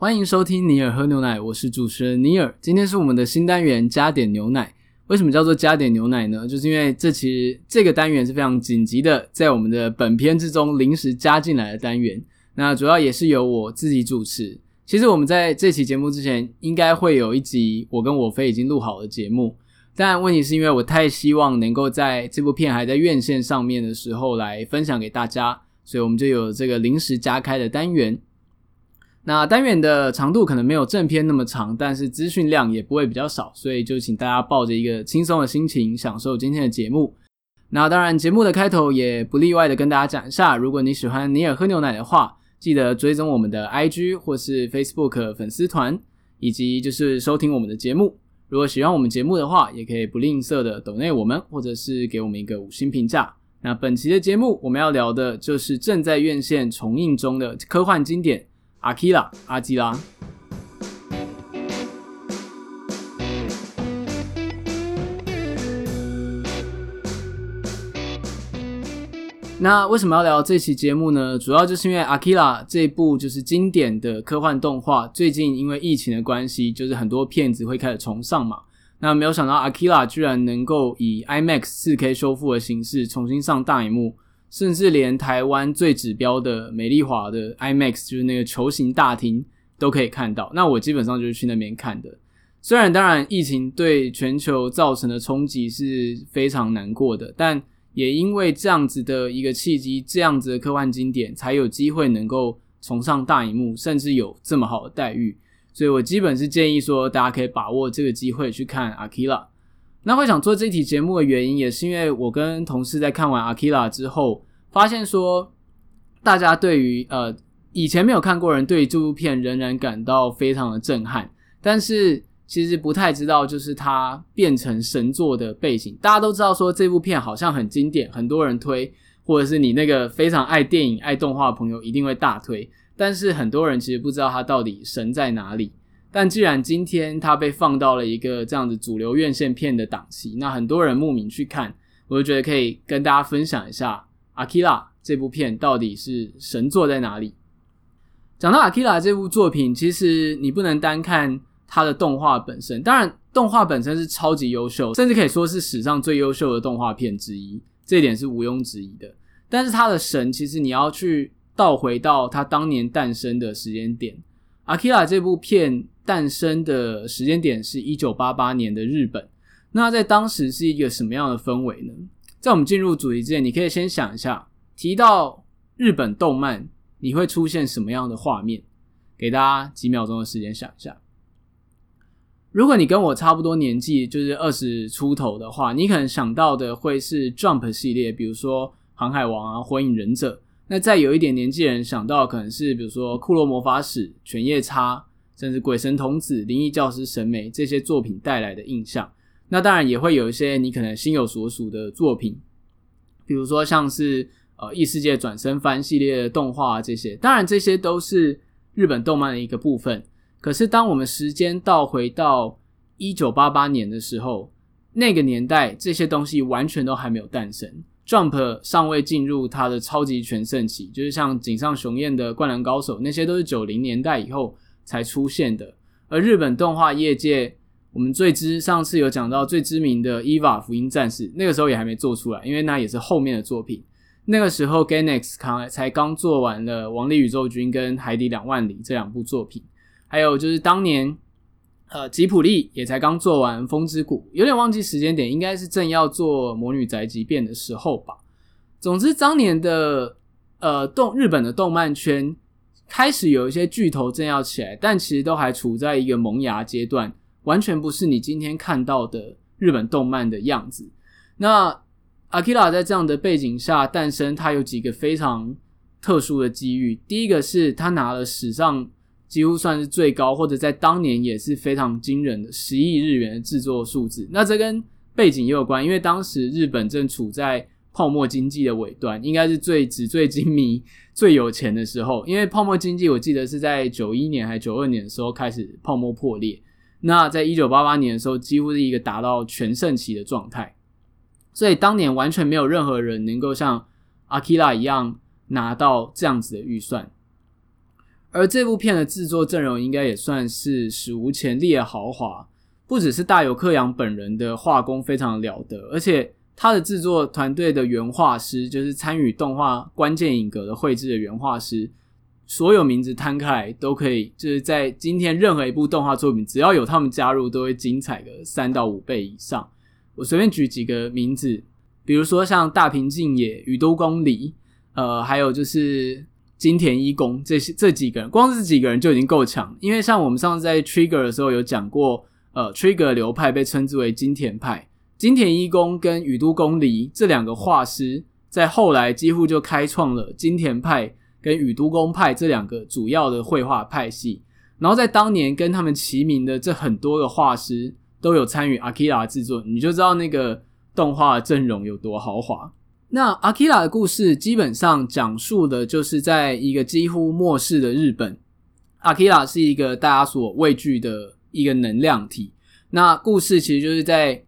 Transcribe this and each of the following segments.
欢迎收听尼尔喝牛奶，我是主持人尼尔。今天是我们的新单元加点牛奶。为什么叫做加点牛奶呢？就是因为这其实这个单元是非常紧急的，在我们的本片之中临时加进来的单元。那主要也是由我自己主持。其实我们在这期节目之前，应该会有一集我跟我飞已经录好的节目，但问题是因为我太希望能够在这部片还在院线上面的时候来分享给大家，所以我们就有这个临时加开的单元。那单元的长度可能没有正片那么长，但是资讯量也不会比较少，所以就请大家抱着一个轻松的心情享受今天的节目。那当然，节目的开头也不例外的跟大家讲一下，如果你喜欢尼尔喝牛奶的话，记得追踪我们的 IG 或是 Facebook 粉丝团，以及就是收听我们的节目。如果喜欢我们节目的话，也可以不吝啬的抖内我们，或者是给我们一个五星评价。那本期的节目我们要聊的就是正在院线重映中的科幻经典。阿基拉，阿基拉。那为什么要聊这期节目呢？主要就是因为阿基拉这部就是经典的科幻动画，最近因为疫情的关系，就是很多片子会开始重上嘛。那没有想到阿基拉居然能够以 IMAX 4K 修复的形式重新上大荧幕。甚至连台湾最指标的美丽华的 IMAX，就是那个球形大厅都可以看到。那我基本上就是去那边看的。虽然当然疫情对全球造成的冲击是非常难过的，但也因为这样子的一个契机，这样子的科幻经典才有机会能够重上大荧幕，甚至有这么好的待遇。所以我基本是建议说，大家可以把握这个机会去看《阿基拉》。那会想做这期节目的原因，也是因为我跟同事在看完《阿基拉》之后，发现说，大家对于呃以前没有看过人，对这部片仍然感到非常的震撼。但是其实不太知道，就是它变成神作的背景。大家都知道说这部片好像很经典，很多人推，或者是你那个非常爱电影、爱动画的朋友一定会大推。但是很多人其实不知道它到底神在哪里。但既然今天它被放到了一个这样子主流院线片的档期，那很多人慕名去看，我就觉得可以跟大家分享一下《阿基拉》这部片到底是神作在哪里。讲到《阿基拉》这部作品，其实你不能单看它的动画本身，当然动画本身是超级优秀，甚至可以说是史上最优秀的动画片之一，这一点是毋庸置疑的。但是它的神，其实你要去倒回到它当年诞生的时间点，《阿基拉》这部片。诞生的时间点是一九八八年的日本，那在当时是一个什么样的氛围呢？在我们进入主题之前，你可以先想一下，提到日本动漫，你会出现什么样的画面？给大家几秒钟的时间想一下。如果你跟我差不多年纪，就是二十出头的话，你可能想到的会是 Jump 系列，比如说《航海王》啊，《火影忍者》。那再有一点年纪人想到可能是比如说《库洛魔法使》、《犬夜叉》。甚至《鬼神童子》《灵异教师》审美这些作品带来的印象，那当然也会有一些你可能心有所属的作品，比如说像是呃异世界转生番系列的动画这些，当然这些都是日本动漫的一个部分。可是当我们时间倒回到一九八八年的时候，那个年代这些东西完全都还没有诞生，Jump 尚未进入它的超级全盛期，就是像井上雄彦的《灌篮高手》那些都是九零年代以后。才出现的，而日本动画业界，我们最知上次有讲到最知名的《EVA 福音战士》，那个时候也还没做出来，因为那也是后面的作品。那个时候 g a n e x 刚才刚做完了《王力宇宙军》跟《海底两万里》这两部作品，还有就是当年，呃，吉普力也才刚做完《风之谷》，有点忘记时间点，应该是正要做《魔女宅急便》的时候吧。总之，当年的呃动日本的动漫圈。开始有一些巨头正要起来，但其实都还处在一个萌芽阶段，完全不是你今天看到的日本动漫的样子。那阿基拉在这样的背景下诞生，它有几个非常特殊的机遇。第一个是他拿了史上几乎算是最高，或者在当年也是非常惊人的十亿日元的制作数字。那这跟背景也有关，因为当时日本正处在泡沫经济的尾端，应该是最纸醉金迷。最有钱的时候，因为泡沫经济，我记得是在九一年还是九二年的时候开始泡沫破裂。那在一九八八年的时候，几乎是一个达到全盛期的状态。所以当年完全没有任何人能够像阿基拉一样拿到这样子的预算。而这部片的制作阵容应该也算是史无前例的豪华，不只是大友克洋本人的画工非常了得，而且他的制作团队的原画师，就是参与动画关键影格的绘制的原画师，所有名字摊开来都可以，就是在今天任何一部动画作品，只要有他们加入，都会精彩个三到五倍以上。我随便举几个名字，比如说像大平静也、宇都宫里，呃，还有就是。金田一公这些这几个人，光是这几个人就已经够强。因为像我们上次在 Trigger 的时候有讲过，呃，Trigger 流派被称之为金田派。金田一公跟宇都宫离这两个画师，在后来几乎就开创了金田派跟宇都宫派这两个主要的绘画派系。然后在当年跟他们齐名的这很多个画师都有参与 Akira 制作，你就知道那个动画阵容有多豪华。那 Akira 的故事基本上讲述的就是在一个几乎末世的日本，Akira 是一个大家所畏惧的一个能量体。那故事其实就是在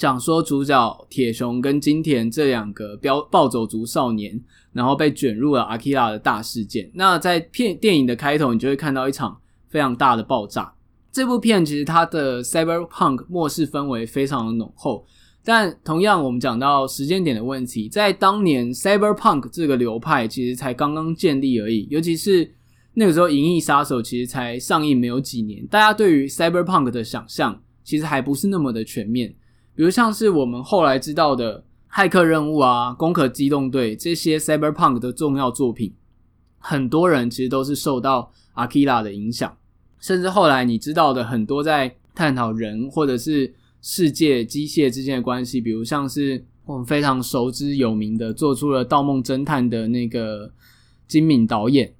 讲说主角铁雄跟金田这两个飙暴走族少年，然后被卷入了 Akira 的大事件。那在片电影的开头，你就会看到一场非常大的爆炸。这部片其实它的 Cyberpunk 末世氛围非常的浓厚。但同样，我们讲到时间点的问题，在当年 Cyberpunk 这个流派其实才刚刚建立而已，尤其是那个时候《银翼杀手》其实才上映没有几年，大家对于 Cyberpunk 的想象其实还不是那么的全面。比如像是我们后来知道的《骇客任务》啊，《攻壳机动队》这些 Cyberpunk 的重要作品，很多人其实都是受到 Akira 的影响，甚至后来你知道的很多在探讨人或者是。世界机械之间的关系，比如像是我们非常熟知有名的，做出了《盗梦侦探》的那个金敏导演，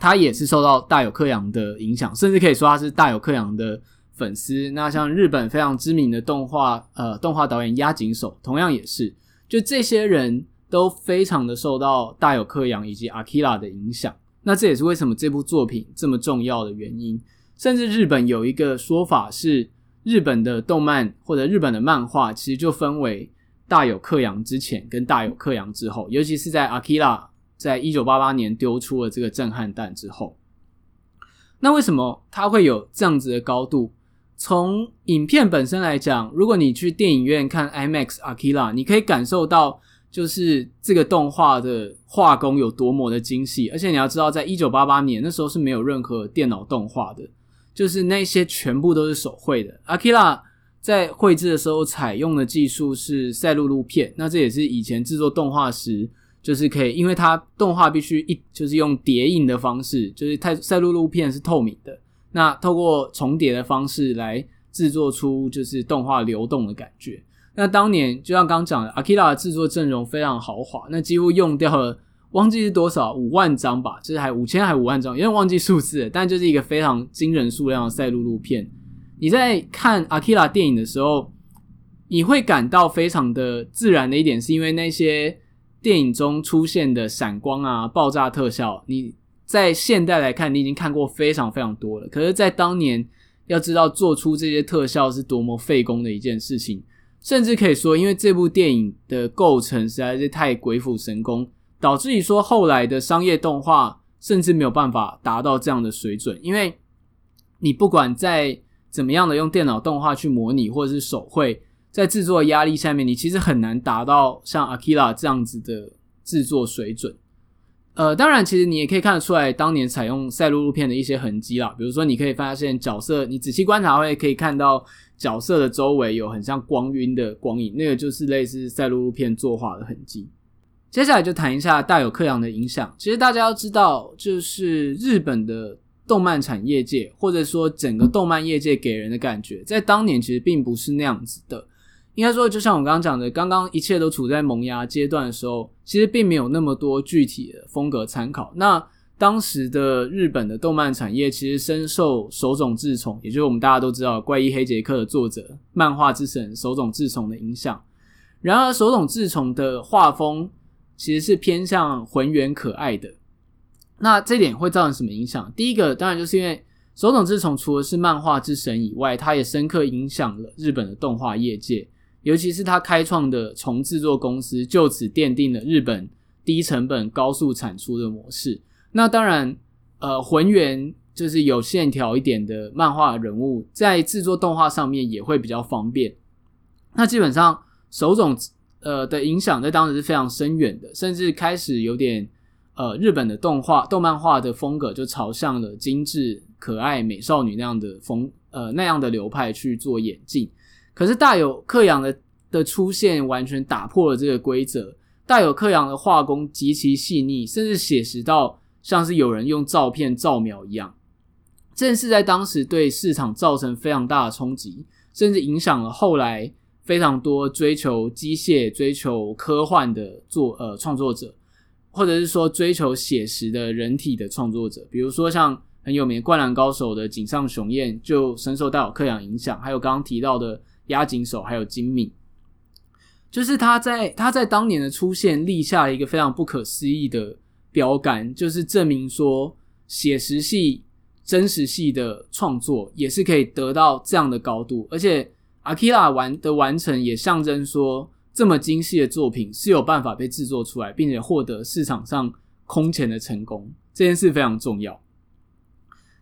他也是受到大友克洋的影响，甚至可以说他是大友克洋的粉丝。那像日本非常知名的动画呃动画导演押井守，同样也是，就这些人都非常的受到大友克洋以及 Akira 的影响。那这也是为什么这部作品这么重要的原因。甚至日本有一个说法是。日本的动漫或者日本的漫画，其实就分为大友克洋之前跟大友克洋之后，尤其是在 Akira 在一九八八年丢出了这个震撼弹之后，那为什么它会有这样子的高度？从影片本身来讲，如果你去电影院看 IMAX Akira，你可以感受到就是这个动画的画工有多么的精细，而且你要知道，在一九八八年那时候是没有任何电脑动画的。就是那些全部都是手绘的。Akira 在绘制的时候采用的技术是赛璐璐片，那这也是以前制作动画时就是可以，因为它动画必须一就是用叠印的方式，就是太赛璐璐片是透明的，那透过重叠的方式来制作出就是动画流动的感觉。那当年就像刚讲的，Akira 的制作阵容非常豪华，那几乎用掉了。忘记是多少，五万张吧，就是还五千还五万张，因为忘记数字，但就是一个非常惊人数量的赛璐璐片。你在看 Akira 电影的时候，你会感到非常的自然的一点，是因为那些电影中出现的闪光啊、爆炸特效，你在现代来看，你已经看过非常非常多了。可是，在当年，要知道做出这些特效是多么费工的一件事情，甚至可以说，因为这部电影的构成实在是太鬼斧神工。导致于说，后来的商业动画甚至没有办法达到这样的水准，因为你不管在怎么样的用电脑动画去模拟，或者是手绘，在制作压力下面，你其实很难达到像 Akira 这样子的制作水准。呃，当然，其实你也可以看得出来，当年采用赛璐璐片的一些痕迹啦，比如说，你可以发现角色，你仔细观察会可以看到角色的周围有很像光晕的光影，那个就是类似赛璐璐片作画的痕迹。接下来就谈一下大友克洋的影响。其实大家要知道，就是日本的动漫产业界，或者说整个动漫业界给人的感觉，在当年其实并不是那样子的。应该说，就像我刚刚讲的，刚刚一切都处在萌芽阶段的时候，其实并没有那么多具体的风格参考。那当时的日本的动漫产业其实深受手冢治虫，也就是我们大家都知道《怪医黑杰克》的作者、漫画之神手冢治虫的影响。然而，手冢治虫的画风。其实是偏向浑圆可爱的，那这点会造成什么影响？第一个当然就是因为手冢治虫除了是漫画之神以外，他也深刻影响了日本的动画业界，尤其是他开创的重制作公司，就此奠定了日本低成本高速产出的模式。那当然，呃浑圆，就是有线条一点的漫画人物，在制作动画上面也会比较方便。那基本上手冢呃的影响在当时是非常深远的，甚至开始有点呃日本的动画动漫画的风格就朝向了精致可爱美少女那样的风呃那样的流派去做演进。可是大友克洋的的出现完全打破了这个规则。大友克洋的画工极其细腻，甚至写实到像是有人用照片照描一样。正是在当时对市场造成非常大的冲击，甚至影响了后来非常多追求机械、追求科幻的作呃创作者，或者是说追求写实的人体的创作者，比如说像很有名《灌篮高手》的井上雄彦就深受大友克洋影响，还有刚刚提到的。押井守还有今敏，就是他在他在当年的出现立下了一个非常不可思议的标杆，就是证明说写实系、真实系的创作也是可以得到这样的高度，而且 Akira 完的完成也象征说这么精细的作品是有办法被制作出来，并且获得市场上空前的成功，这件事非常重要。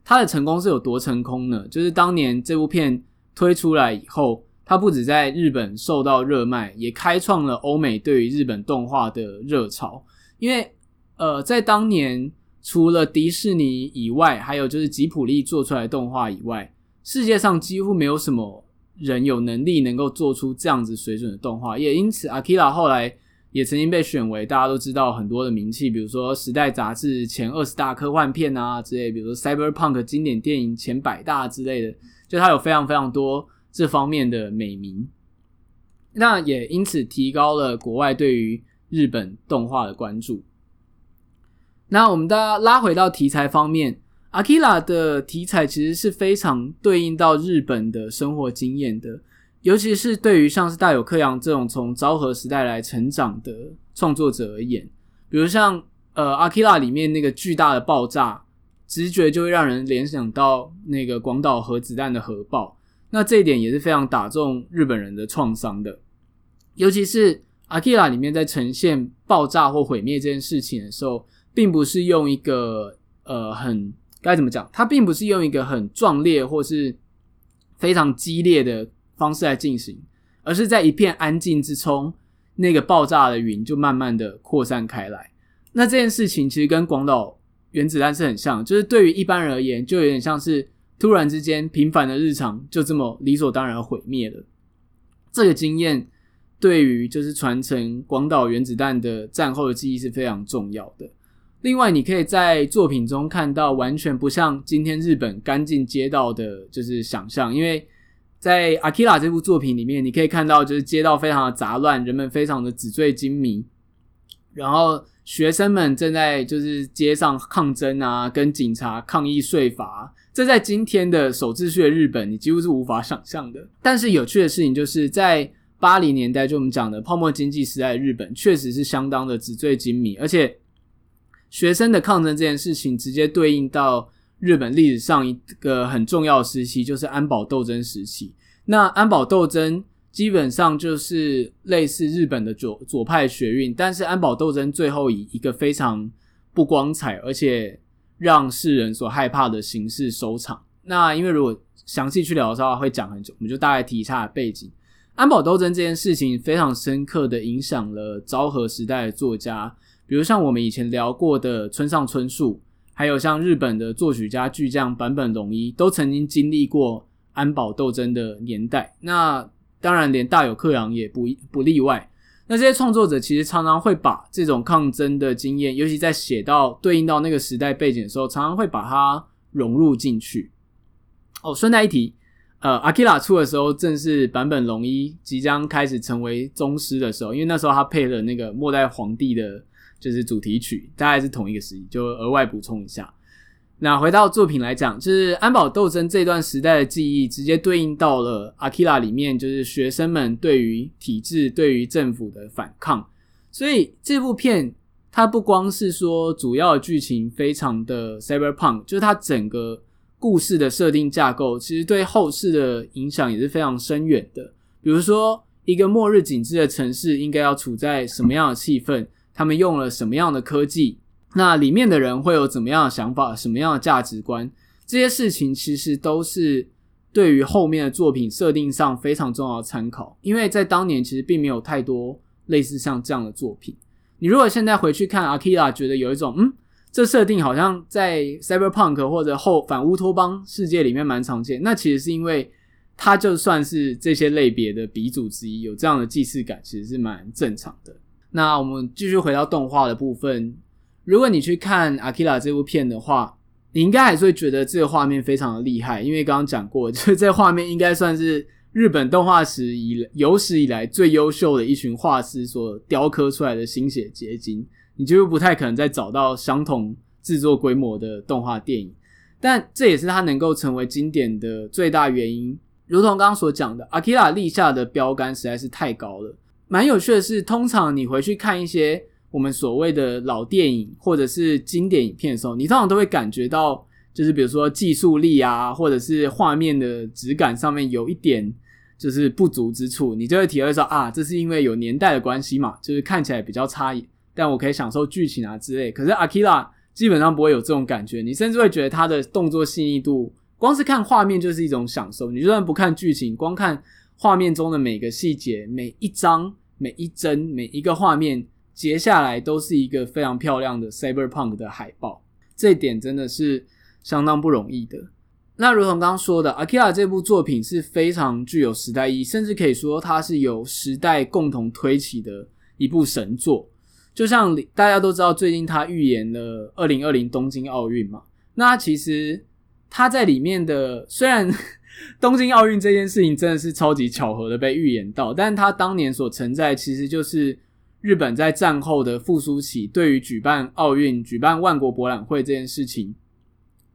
他的成功是有多成功呢？就是当年这部片推出来以后。它不止在日本受到热卖，也开创了欧美对于日本动画的热潮。因为，呃，在当年，除了迪士尼以外，还有就是吉卜力做出来的动画以外，世界上几乎没有什么人有能力能够做出这样子水准的动画。也因此，Akira 后来也曾经被选为大家都知道很多的名气，比如说《时代》杂志前二十大科幻片啊之类，比如说 Cyberpunk 经典电影前百大之类的，就它有非常非常多。这方面的美名，那也因此提高了国外对于日本动画的关注。那我们大家拉回到题材方面，Akira 的题材其实是非常对应到日本的生活经验的，尤其是对于像是大友克洋这种从昭和时代来成长的创作者而言，比如像呃 Akira 里面那个巨大的爆炸，直觉就会让人联想到那个广岛核子弹的核爆。那这一点也是非常打中日本人的创伤的，尤其是《Akira》里面在呈现爆炸或毁灭这件事情的时候，并不是用一个呃很该怎么讲，它并不是用一个很壮烈或是非常激烈的方式来进行，而是在一片安静之中，那个爆炸的云就慢慢的扩散开来。那这件事情其实跟广岛原子弹是很像，就是对于一般人而言，就有点像是。突然之间，平凡的日常就这么理所当然毁灭了。这个经验对于就是传承广岛原子弹的战后的记忆是非常重要的。另外，你可以在作品中看到完全不像今天日本干净街道的，就是想象。因为在《Akira》这部作品里面，你可以看到就是街道非常的杂乱，人们非常的纸醉金迷，然后学生们正在就是街上抗争啊，跟警察抗议税法。这在今天的守秩序的日本，你几乎是无法想象的。但是有趣的事情就是在八零年代，就我们讲的泡沫经济时代日本，确实是相当的纸醉金迷。而且学生的抗争这件事情，直接对应到日本历史上一个很重要的时期，就是安保斗争时期。那安保斗争基本上就是类似日本的左左派学运，但是安保斗争最后以一个非常不光彩，而且让世人所害怕的形式收场。那因为如果详细去聊的话，会讲很久，我们就大概提一下背景。安保斗争这件事情非常深刻的影响了昭和时代的作家，比如像我们以前聊过的村上春树，还有像日本的作曲家巨匠坂本龙一，都曾经经历过安保斗争的年代。那当然，连大友克洋也不不例外。那这些创作者其实常常会把这种抗争的经验，尤其在写到对应到那个时代背景的时候，常常会把它融入进去。哦，顺带一提，呃，Akira 出的时候，正是坂本龙一即将开始成为宗师的时候，因为那时候他配了那个末代皇帝的，就是主题曲，大概是同一个时期，就额外补充一下。那回到作品来讲，就是安保斗争这段时代的记忆，直接对应到了《Akira》里面，就是学生们对于体制、对于政府的反抗。所以这部片它不光是说主要剧情非常的 Cyberpunk，就是它整个故事的设定架构，其实对后世的影响也是非常深远的。比如说，一个末日景致的城市应该要处在什么样的气氛，他们用了什么样的科技。那里面的人会有怎么样的想法，什么样的价值观，这些事情其实都是对于后面的作品设定上非常重要的参考，因为在当年其实并没有太多类似像这样的作品。你如果现在回去看 Akira，觉得有一种嗯，这设定好像在 Cyberpunk 或者后反乌托邦世界里面蛮常见，那其实是因为它就算是这些类别的鼻祖之一，有这样的既视感，其实是蛮正常的。那我们继续回到动画的部分。如果你去看《Akira》这部片的话，你应该还是会觉得这个画面非常的厉害，因为刚刚讲过，就 是这画面应该算是日本动画史以有史以来最优秀的一群画师所雕刻出来的心血结晶。你就不太可能再找到相同制作规模的动画电影，但这也是它能够成为经典的最大原因。如同刚刚所讲的，《Akira》立下的标杆实在是太高了。蛮有趣的是，通常你回去看一些。我们所谓的老电影或者是经典影片的时候，你通常都会感觉到，就是比如说技术力啊，或者是画面的质感上面有一点就是不足之处，你就会体会说啊，这是因为有年代的关系嘛，就是看起来比较差异，但我可以享受剧情啊之类。可是 Akira 基本上不会有这种感觉，你甚至会觉得它的动作细腻度，光是看画面就是一种享受。你就算不看剧情，光看画面中的每个细节、每一张、每一帧、每一个画面。接下来都是一个非常漂亮的 Cyberpunk 的海报，这点真的是相当不容易的。那如同刚刚说的，Akira 这部作品是非常具有时代意义，甚至可以说它是由时代共同推起的一部神作。就像大家都知道，最近他预言了2020东京奥运嘛，那其实他在里面的虽然 东京奥运这件事情真的是超级巧合的被预言到，但他当年所承载其实就是。日本在战后的复苏期，对于举办奥运、举办万国博览会这件事情，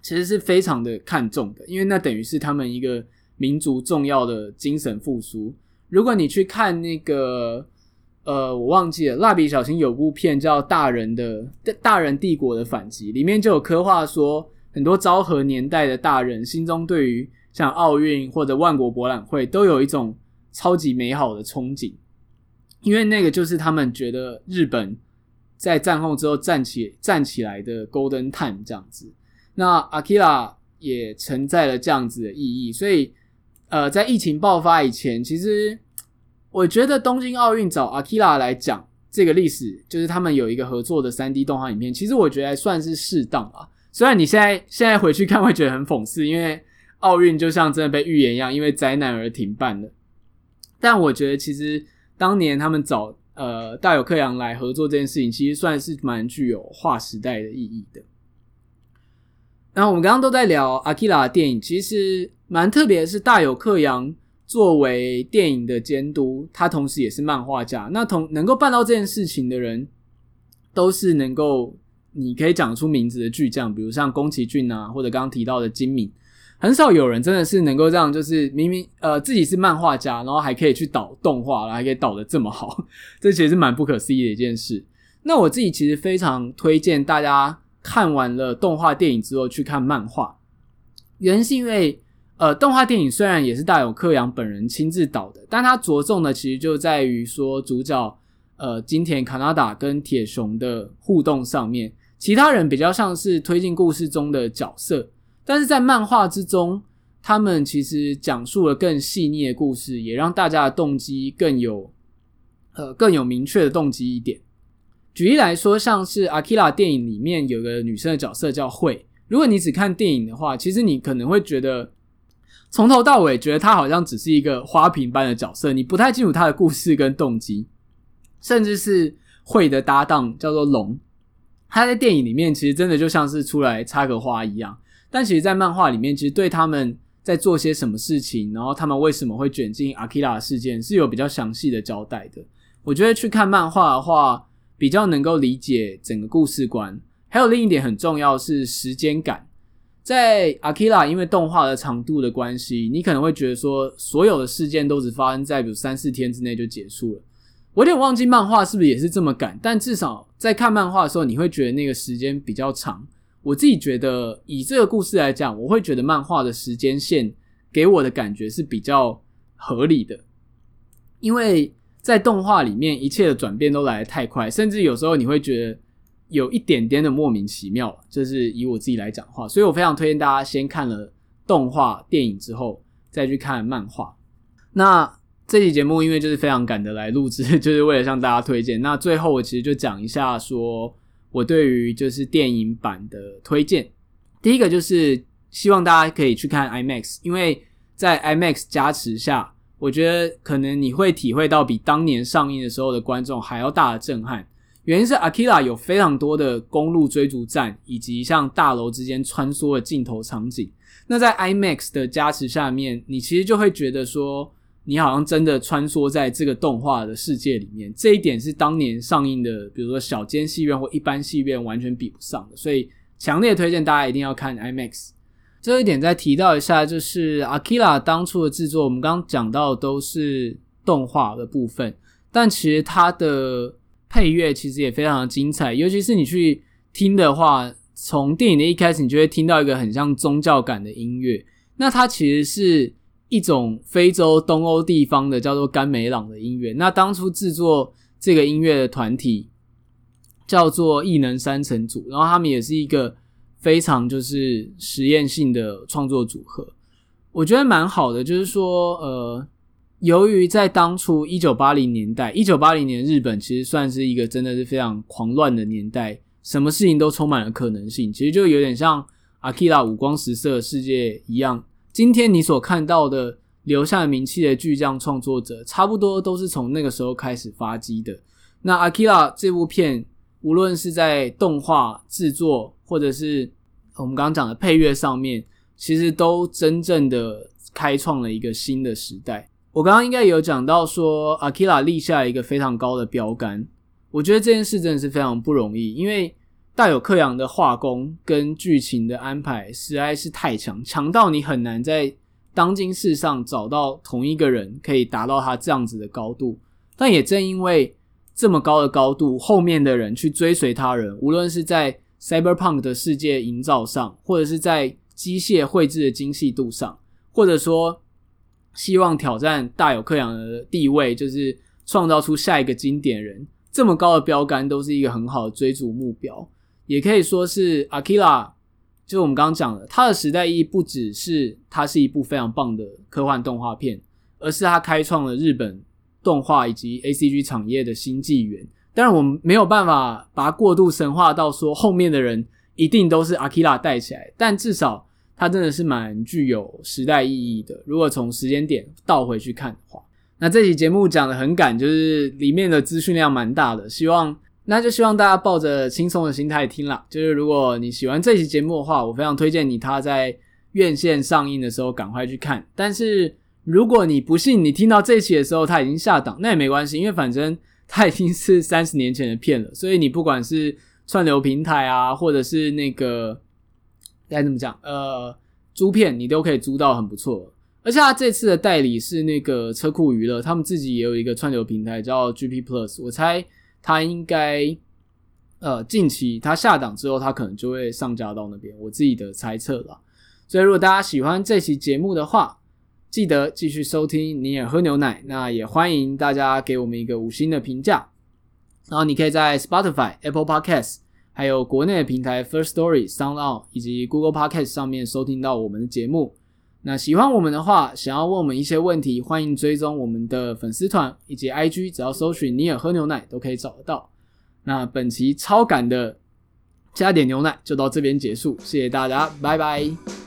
其实是非常的看重的，因为那等于是他们一个民族重要的精神复苏。如果你去看那个，呃，我忘记了，蜡笔小新有部片叫《大人的大人帝国的反击》，里面就有刻画说，很多昭和年代的大人心中对于像奥运或者万国博览会，都有一种超级美好的憧憬。因为那个就是他们觉得日本在战后之后站起站起来的 Golden Time 这样子，那 Akira 也承载了这样子的意义。所以，呃，在疫情爆发以前，其实我觉得东京奥运找 Akira 来讲这个历史，就是他们有一个合作的 3D 动画影片，其实我觉得还算是适当啊。虽然你现在现在回去看会觉得很讽刺，因为奥运就像真的被预言一样，因为灾难而停办了。但我觉得其实。当年他们找呃大友克洋来合作这件事情，其实算是蛮具有划时代的意义的。然后我们刚刚都在聊阿基拉的电影，其实蛮特别的是大友克洋作为电影的监督，他同时也是漫画家。那同能够办到这件事情的人，都是能够你可以讲出名字的巨匠，比如像宫崎骏啊，或者刚刚提到的金敏。很少有人真的是能够这样，就是明明呃自己是漫画家，然后还可以去导动画，然后还可以导的这么好，这其实是蛮不可思议的一件事。那我自己其实非常推荐大家看完了动画电影之后去看漫画，原因是因为呃动画电影虽然也是大友克洋本人亲自导的，但他着重的其实就在于说主角呃金田卡纳达跟铁雄的互动上面，其他人比较像是推进故事中的角色。但是在漫画之中，他们其实讲述了更细腻的故事，也让大家的动机更有，呃，更有明确的动机一点。举例来说，像是《Akira》电影里面有个女生的角色叫慧，如果你只看电影的话，其实你可能会觉得从头到尾觉得她好像只是一个花瓶般的角色，你不太清楚她的故事跟动机，甚至是慧的搭档叫做龙，他在电影里面其实真的就像是出来插个花一样。但其实，在漫画里面，其实对他们在做些什么事情，然后他们为什么会卷进阿基拉事件，是有比较详细的交代的。我觉得去看漫画的话，比较能够理解整个故事观。还有另一点很重要是时间感，在阿基拉，因为动画的长度的关系，你可能会觉得说，所有的事件都只发生在比如三四天之内就结束了。我有点忘记漫画是不是也是这么赶，但至少在看漫画的时候，你会觉得那个时间比较长。我自己觉得，以这个故事来讲，我会觉得漫画的时间线给我的感觉是比较合理的，因为在动画里面，一切的转变都来得太快，甚至有时候你会觉得有一点点的莫名其妙，就是以我自己来讲话，所以我非常推荐大家先看了动画电影之后再去看漫画。那这期节目因为就是非常赶的来录制，就是为了向大家推荐。那最后我其实就讲一下，说我对于就是电影版的推荐。第一个就是希望大家可以去看 IMAX，因为在 IMAX 加持下，我觉得可能你会体会到比当年上映的时候的观众还要大的震撼。原因是 Akira 有非常多的公路追逐战，以及像大楼之间穿梭的镜头场景。那在 IMAX 的加持下面，你其实就会觉得说，你好像真的穿梭在这个动画的世界里面。这一点是当年上映的，比如说小间戏院或一般戏院完全比不上的。所以强烈推荐大家一定要看 IMAX。最后一点再提到一下，就是 Akira 当初的制作，我们刚刚讲到都是动画的部分，但其实它的配乐其实也非常的精彩，尤其是你去听的话，从电影的一开始，你就会听到一个很像宗教感的音乐。那它其实是一种非洲东欧地方的叫做甘美朗的音乐。那当初制作这个音乐的团体叫做异能三层组，然后他们也是一个非常就是实验性的创作组合。我觉得蛮好的，就是说，呃。由于在当初一九八零年代，一九八零年日本其实算是一个真的是非常狂乱的年代，什么事情都充满了可能性。其实就有点像 Akira 五光十色世界一样。今天你所看到的留下名气的巨匠创作者，差不多都是从那个时候开始发迹的。那 Akira 这部片，无论是在动画制作，或者是我们刚刚讲的配乐上面，其实都真正的开创了一个新的时代。我刚刚应该有讲到说，Akira 立下一个非常高的标杆。我觉得这件事真的是非常不容易，因为大有克洋的画工跟剧情的安排实在是太强，强到你很难在当今世上找到同一个人可以达到他这样子的高度。但也正因为这么高的高度，后面的人去追随他人，无论是在 Cyberpunk 的世界营造上，或者是在机械绘制的精细度上，或者说。希望挑战大有克洋的地位，就是创造出下一个经典人。这么高的标杆，都是一个很好的追逐目标。也可以说是 Akira，就是我们刚刚讲的，它的时代意义不只是它是一部非常棒的科幻动画片，而是它开创了日本动画以及 ACG 产业的新纪元。当然，我们没有办法把它过度神化到说后面的人一定都是 Akira 带起来，但至少。它真的是蛮具有时代意义的。如果从时间点倒回去看的话，那这期节目讲的很赶，就是里面的资讯量蛮大的。希望那就希望大家抱着轻松的心态听啦。就是如果你喜欢这期节目的话，我非常推荐你，他在院线上映的时候赶快去看。但是如果你不信你听到这期的时候他已经下档，那也没关系，因为反正它已经是三十年前的片了。所以你不管是串流平台啊，或者是那个。该怎么讲？呃，租片你都可以租到很不错，而且他这次的代理是那个车库娱乐，他们自己也有一个串流平台叫 GP Plus，我猜他应该呃近期他下档之后，他可能就会上架到那边，我自己的猜测了。所以如果大家喜欢这期节目的话，记得继续收听你也喝牛奶，那也欢迎大家给我们一个五星的评价，然后你可以在 Spotify、Apple Podcast，。还有国内的平台 First Story、SoundOn 以及 Google Podcast 上面收听到我们的节目。那喜欢我们的话，想要问我们一些问题，欢迎追踪我们的粉丝团以及 IG，只要搜寻尼尔喝牛奶都可以找得到。那本期超感的加点牛奶就到这边结束，谢谢大家，拜拜。